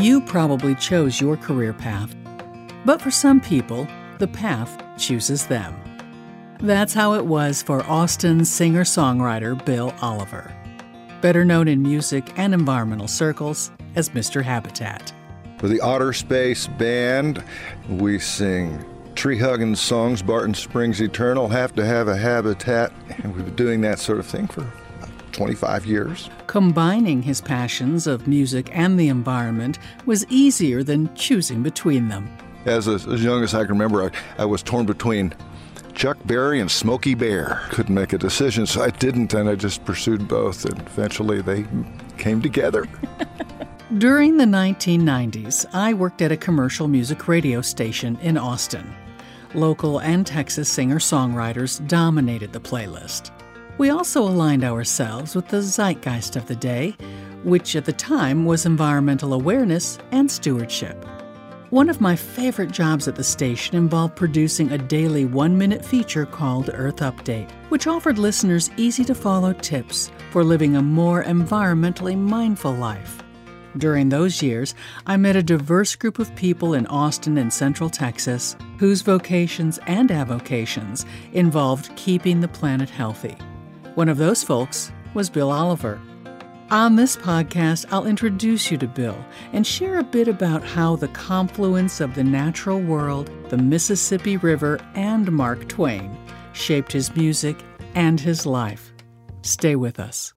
You probably chose your career path, but for some people, the path chooses them. That's how it was for Austin singer songwriter Bill Oliver, better known in music and environmental circles as Mr. Habitat. For the Otter Space Band, we sing tree hugging songs, Barton Springs Eternal, have to have a habitat, and we've been doing that sort of thing for 25 years. Combining his passions of music and the environment was easier than choosing between them. As, as young as I can remember, I, I was torn between Chuck Berry and Smokey Bear. Couldn't make a decision, so I didn't, and I just pursued both, and eventually they came together. During the 1990s, I worked at a commercial music radio station in Austin. Local and Texas singer songwriters dominated the playlist. We also aligned ourselves with the zeitgeist of the day, which at the time was environmental awareness and stewardship. One of my favorite jobs at the station involved producing a daily one minute feature called Earth Update, which offered listeners easy to follow tips for living a more environmentally mindful life. During those years, I met a diverse group of people in Austin and Central Texas whose vocations and avocations involved keeping the planet healthy. One of those folks was Bill Oliver. On this podcast, I'll introduce you to Bill and share a bit about how the confluence of the natural world, the Mississippi River, and Mark Twain shaped his music and his life. Stay with us.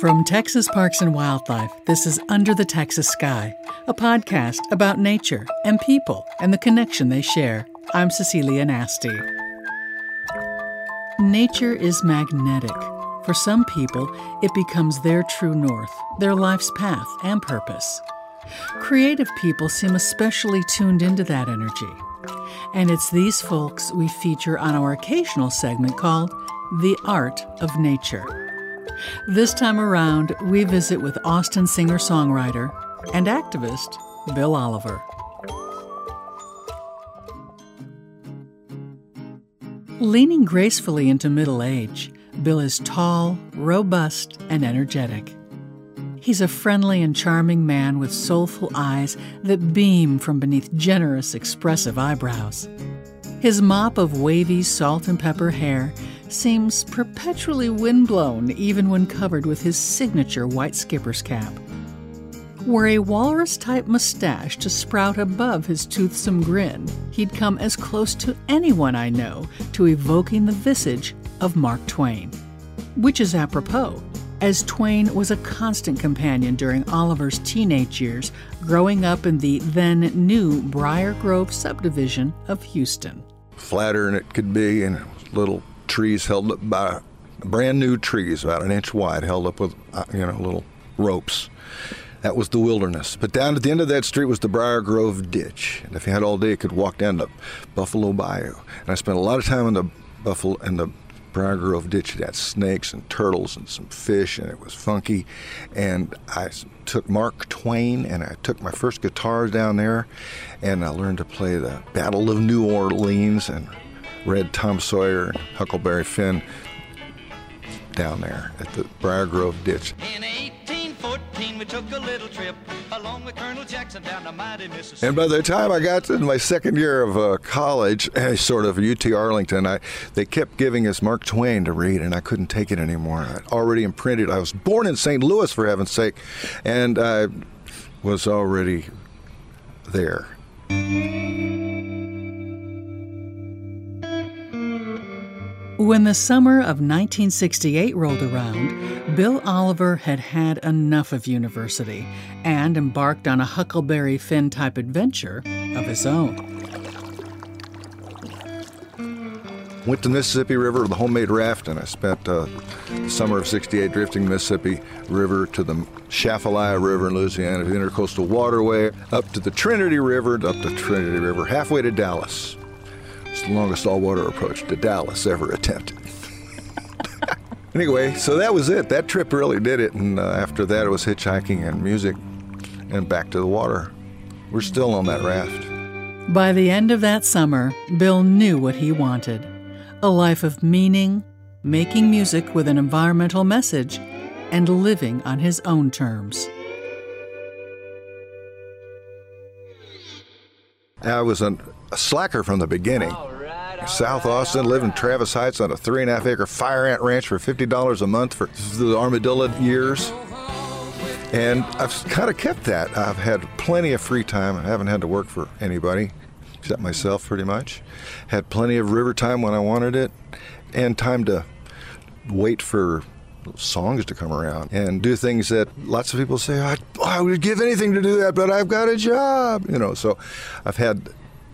From Texas Parks and Wildlife, this is Under the Texas Sky, a podcast about nature and people and the connection they share. I'm Cecilia Nasti. Nature is magnetic. For some people, it becomes their true north, their life's path and purpose. Creative people seem especially tuned into that energy. And it's these folks we feature on our occasional segment called The Art of Nature. This time around, we visit with Austin singer songwriter and activist Bill Oliver. Leaning gracefully into middle age, Bill is tall, robust, and energetic. He's a friendly and charming man with soulful eyes that beam from beneath generous, expressive eyebrows. His mop of wavy salt and pepper hair seems perpetually windblown even when covered with his signature white skipper's cap. Were a walrus type mustache to sprout above his toothsome grin, he'd come as close to anyone I know to evoking the visage of Mark Twain. Which is apropos, as Twain was a constant companion during Oliver's teenage years, growing up in the then new Briar Grove subdivision of Houston. Flatter than it could be, and little trees held up by brand new trees, about an inch wide, held up with uh, you know little ropes. That was the wilderness. But down at the end of that street was the Briar Grove Ditch, and if you had all day, you could walk down to Buffalo Bayou. And I spent a lot of time in the Buffalo in the Briar Grove Ditch. It had snakes and turtles and some fish, and it was funky. And I took Mark Twain, and I took my first guitar down there, and I learned to play the Battle of New Orleans and read Tom Sawyer and Huckleberry Finn down there at the Briar Grove Ditch. And by the time I got to my second year of uh, college, sort of UT Arlington, I, they kept giving us Mark Twain to read, and I couldn't take it anymore. I'd already imprinted. I was born in St. Louis, for heaven's sake, and I was already there. When the summer of 1968 rolled around, Bill Oliver had had enough of university and embarked on a Huckleberry Finn type adventure of his own. Went to Mississippi River with a homemade raft, and I spent uh, the summer of 68 drifting Mississippi River to the Atchafalaya River in Louisiana, the Intercoastal Waterway, up to the Trinity River, up the Trinity River, halfway to Dallas. It's the longest all-water approach to Dallas ever attempted. anyway, so that was it. That trip really did it. And uh, after that, it was hitchhiking and music and back to the water. We're still on that raft. By the end of that summer, Bill knew what he wanted a life of meaning, making music with an environmental message, and living on his own terms. I was an, a slacker from the beginning. South Austin, lived in Travis Heights on a three and a half acre fire ant ranch for $50 a month for the armadillo years. And I've kind of kept that. I've had plenty of free time. I haven't had to work for anybody except myself, pretty much. Had plenty of river time when I wanted it, and time to wait for songs to come around and do things that lots of people say, I, I would give anything to do that, but I've got a job. You know, so I've had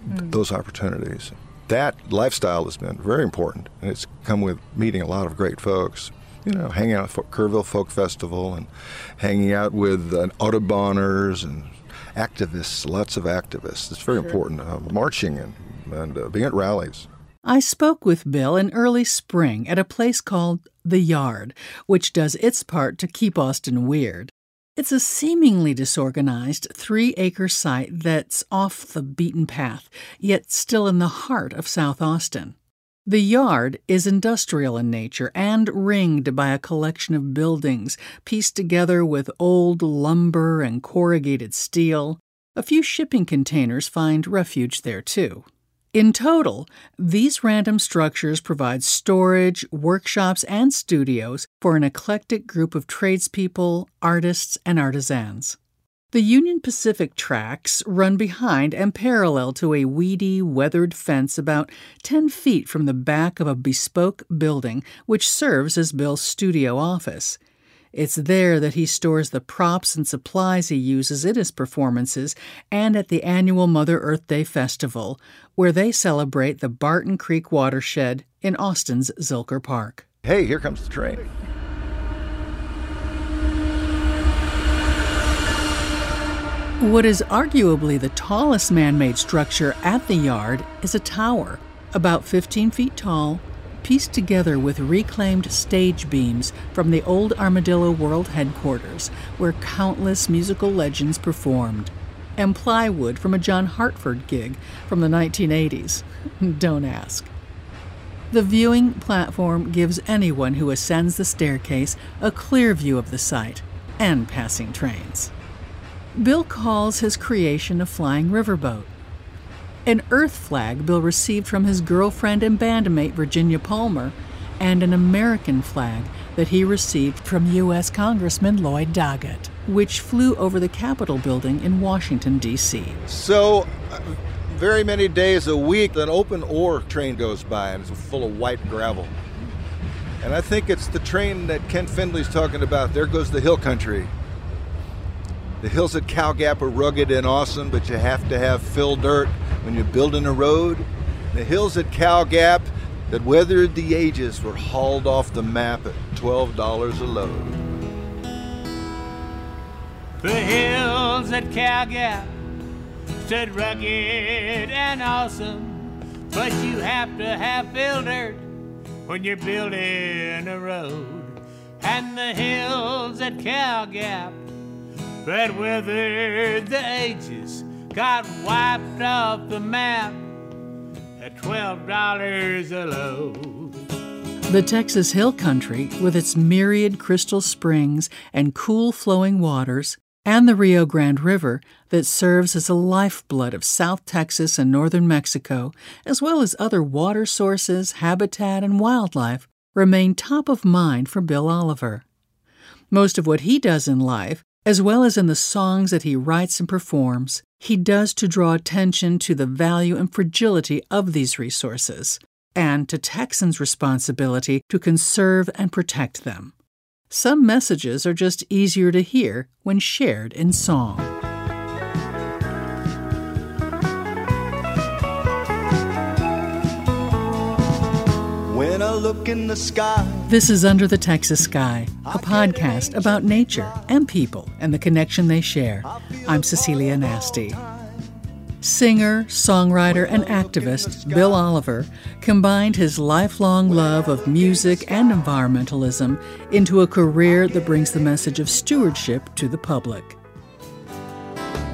mm. those opportunities that lifestyle has been very important, and it's come with meeting a lot of great folks. You know, hanging out at Kerrville Folk Festival and hanging out with uh, Autobahners and activists, lots of activists. It's very sure. important. Uh, marching and, and uh, being at rallies. I spoke with Bill in early spring at a place called The Yard, which does its part to keep Austin weird. It's a seemingly disorganized three acre site that's off the beaten path, yet still in the heart of South Austin. The yard is industrial in nature and ringed by a collection of buildings pieced together with old lumber and corrugated steel. A few shipping containers find refuge there, too. In total, these random structures provide storage, workshops, and studios for an eclectic group of tradespeople, artists, and artisans. The Union Pacific tracks run behind and parallel to a weedy, weathered fence about 10 feet from the back of a bespoke building which serves as Bill's studio office. It's there that he stores the props and supplies he uses in his performances and at the annual Mother Earth Day Festival, where they celebrate the Barton Creek watershed in Austin's Zilker Park. Hey, here comes the train. What is arguably the tallest man made structure at the yard is a tower, about 15 feet tall pieced together with reclaimed stage beams from the old Armadillo World headquarters, where countless musical legends performed, and plywood from a John Hartford gig from the 1980s. Don't ask. The viewing platform gives anyone who ascends the staircase a clear view of the site and passing trains. Bill calls his creation a flying riverboat an Earth flag Bill received from his girlfriend and bandmate Virginia Palmer, and an American flag that he received from U.S. Congressman Lloyd Doggett, which flew over the Capitol building in Washington, D.C. So, uh, very many days a week, an open ore train goes by and it's full of white gravel. And I think it's the train that Kent Finlay's talking about. There goes the hill country. The hills at Cow Gap are rugged and awesome, but you have to have fill dirt when you're building a road. The hills at Cow Gap that weathered the ages were hauled off the map at $12 a load. The hills at Cow Gap stood rugged and awesome, but you have to have fill dirt when you're building a road. And the hills at Cow Gap that weathered the ages got wiped off the map at $12 a load. The Texas Hill Country, with its myriad crystal springs and cool flowing waters, and the Rio Grande River that serves as a lifeblood of South Texas and northern Mexico, as well as other water sources, habitat, and wildlife, remain top of mind for Bill Oliver. Most of what he does in life as well as in the songs that he writes and performs, he does to draw attention to the value and fragility of these resources, and to Texans' responsibility to conserve and protect them. Some messages are just easier to hear when shared in song. Look in the sky. This is Under the Texas Sky, a podcast about nature and people and the connection they share. I'm Cecilia Nasti. Singer, songwriter, and activist Bill Oliver combined his lifelong love of music and environmentalism into a career that brings the message of stewardship to the public.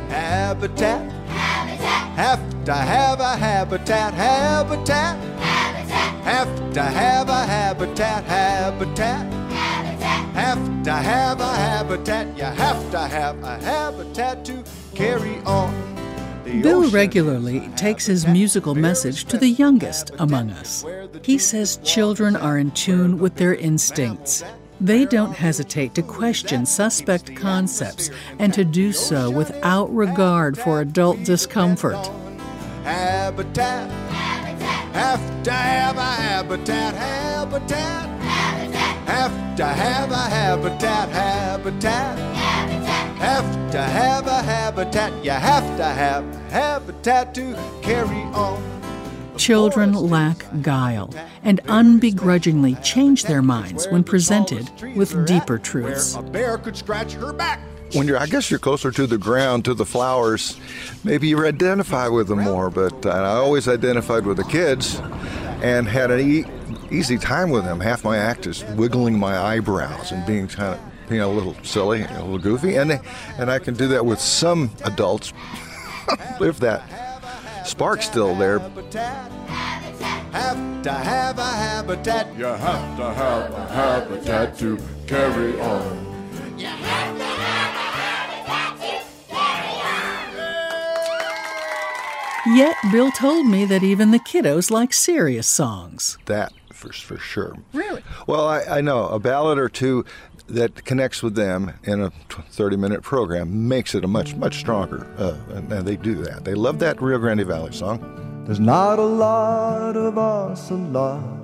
Habitat. Habitat. Have to have a habitat. Habitat. Have to to have a habitat, habitat. Habitat. Have to have a habitat. You have to have a habitat to carry on. Bill regularly takes his musical message to the youngest among us. He says children are in tune with their instincts. They don't hesitate to question suspect concepts and to do so without regard for adult discomfort. Habitat. Have to have a habitat. Habitat. Habitat. Have to have a habitat. Habitat. Habitat. Have to have a habitat. You have to have a habitat to carry on. Children lack guile and unbegrudgingly change their minds when presented with deeper truths. A bear could scratch her back. When you're, I guess you're closer to the ground, to the flowers, maybe you identify with them more. But uh, I always identified with the kids and had an e- easy time with them. Half my act is wiggling my eyebrows and being kind of being a little silly, a little goofy, and they, and I can do that with some adults. if that spark's still there. Have to have a habitat. You have to have a habitat to carry on. Yet Bill told me that even the kiddos like serious songs. That for, for sure. Really? Well, I, I know a ballad or two that connects with them in a 30 minute program makes it a much, much stronger. Uh, and, and they do that. They love that Rio Grande Valley song. There's not a lot of us a lot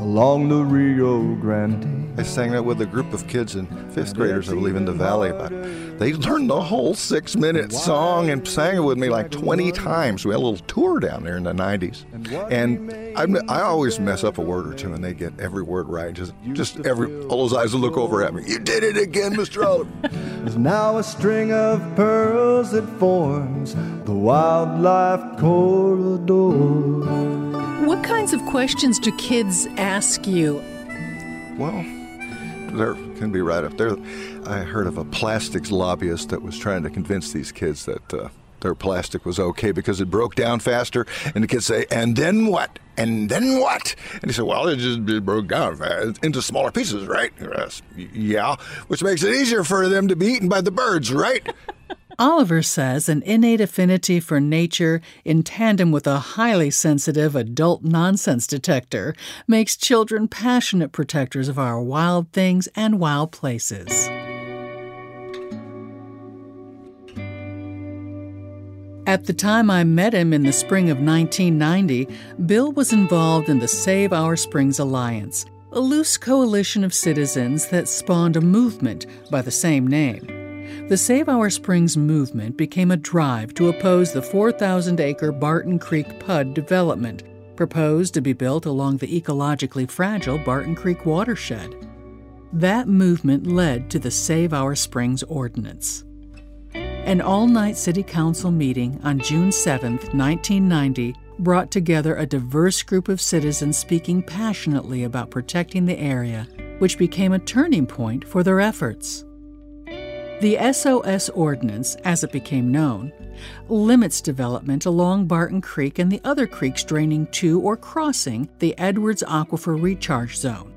along the Rio Grande. I sang that with a group of kids and fifth graders, I believe, in the valley. But they learned the whole six minute song and sang it with me like 20 times. We had a little tour down there in the 90s. And I, I always mess up a word or two and they get every word right. Just, just every, all those eyes will look over at me. You did it again, Mr. Oliver. There's now a string of pearls that forms the wildlife corridor. What kinds of questions do kids ask you? Well, there can be right up there. I heard of a plastics lobbyist that was trying to convince these kids that uh, their plastic was okay because it broke down faster. And the kids say, "And then what? And then what?" And he said, "Well, it just it broke down fast into smaller pieces, right?" Yes, yeah, which makes it easier for them to be eaten by the birds, right? Oliver says an innate affinity for nature, in tandem with a highly sensitive adult nonsense detector, makes children passionate protectors of our wild things and wild places. At the time I met him in the spring of 1990, Bill was involved in the Save Our Springs Alliance, a loose coalition of citizens that spawned a movement by the same name. The Save Our Springs movement became a drive to oppose the 4,000 acre Barton Creek PUD development, proposed to be built along the ecologically fragile Barton Creek watershed. That movement led to the Save Our Springs Ordinance. An all night City Council meeting on June 7, 1990, brought together a diverse group of citizens speaking passionately about protecting the area, which became a turning point for their efforts. The SOS Ordinance, as it became known, limits development along Barton Creek and the other creeks draining to or crossing the Edwards Aquifer Recharge Zone.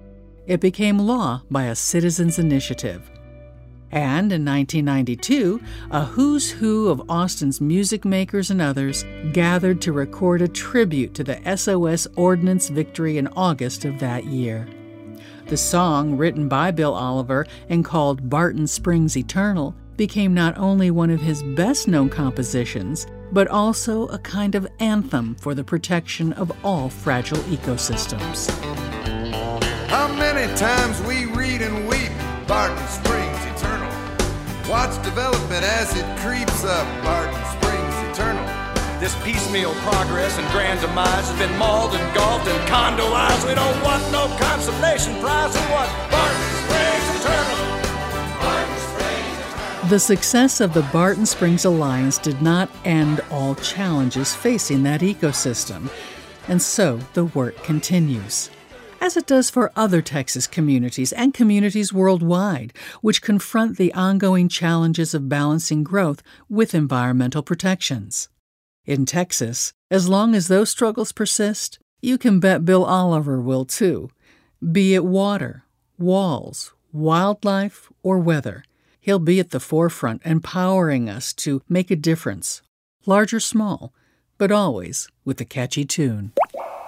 It became law by a citizens' initiative. And in 1992, a who's who of Austin's music makers and others gathered to record a tribute to the SOS Ordinance victory in August of that year. The song, written by Bill Oliver and called Barton Springs Eternal, became not only one of his best known compositions, but also a kind of anthem for the protection of all fragile ecosystems. How many times we read and weep, Barton Springs. Watch development as it creeps up, Barton Springs eternal. This piecemeal progress and grand demise has been mauled and golfed and condoized. We don't want no consolation prize. We want Barton Springs eternal. Barton Springs eternal. The success of the Barton Springs Alliance did not end all challenges facing that ecosystem, and so the work continues. As it does for other Texas communities and communities worldwide, which confront the ongoing challenges of balancing growth with environmental protections. In Texas, as long as those struggles persist, You can bet Bill Oliver will too. Be it water, walls, wildlife, or weather, he'll be at the forefront, empowering us to make a difference, large or small, but always with a catchy tune.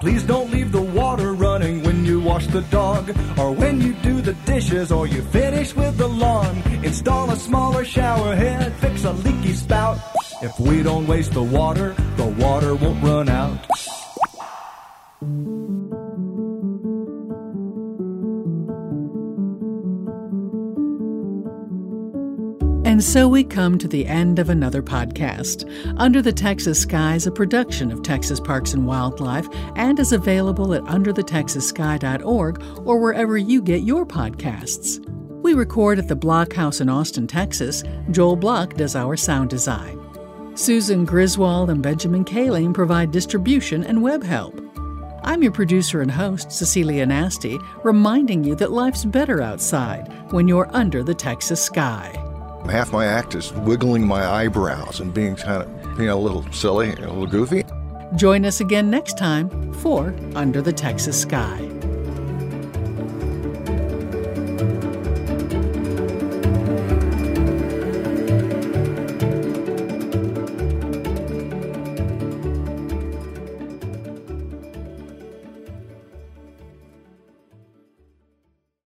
Please don't leave the water running when you wash the dog, or when you do the dishes, or you finish with the lawn. Install a smaller shower head, fix a leaky spout. If we don't waste the water, the water won't run out. And so we come to the end of another podcast. Under the Texas Sky is a production of Texas Parks and Wildlife and is available at underthetexassky.org or wherever you get your podcasts. We record at the Block House in Austin, Texas. Joel Block does our sound design. Susan Griswold and Benjamin Kaling provide distribution and web help. I'm your producer and host, Cecilia Nasti, reminding you that life's better outside when you're under the Texas sky. Half my act is wiggling my eyebrows and being kind of being a little silly, a little goofy. Join us again next time for Under the Texas Sky.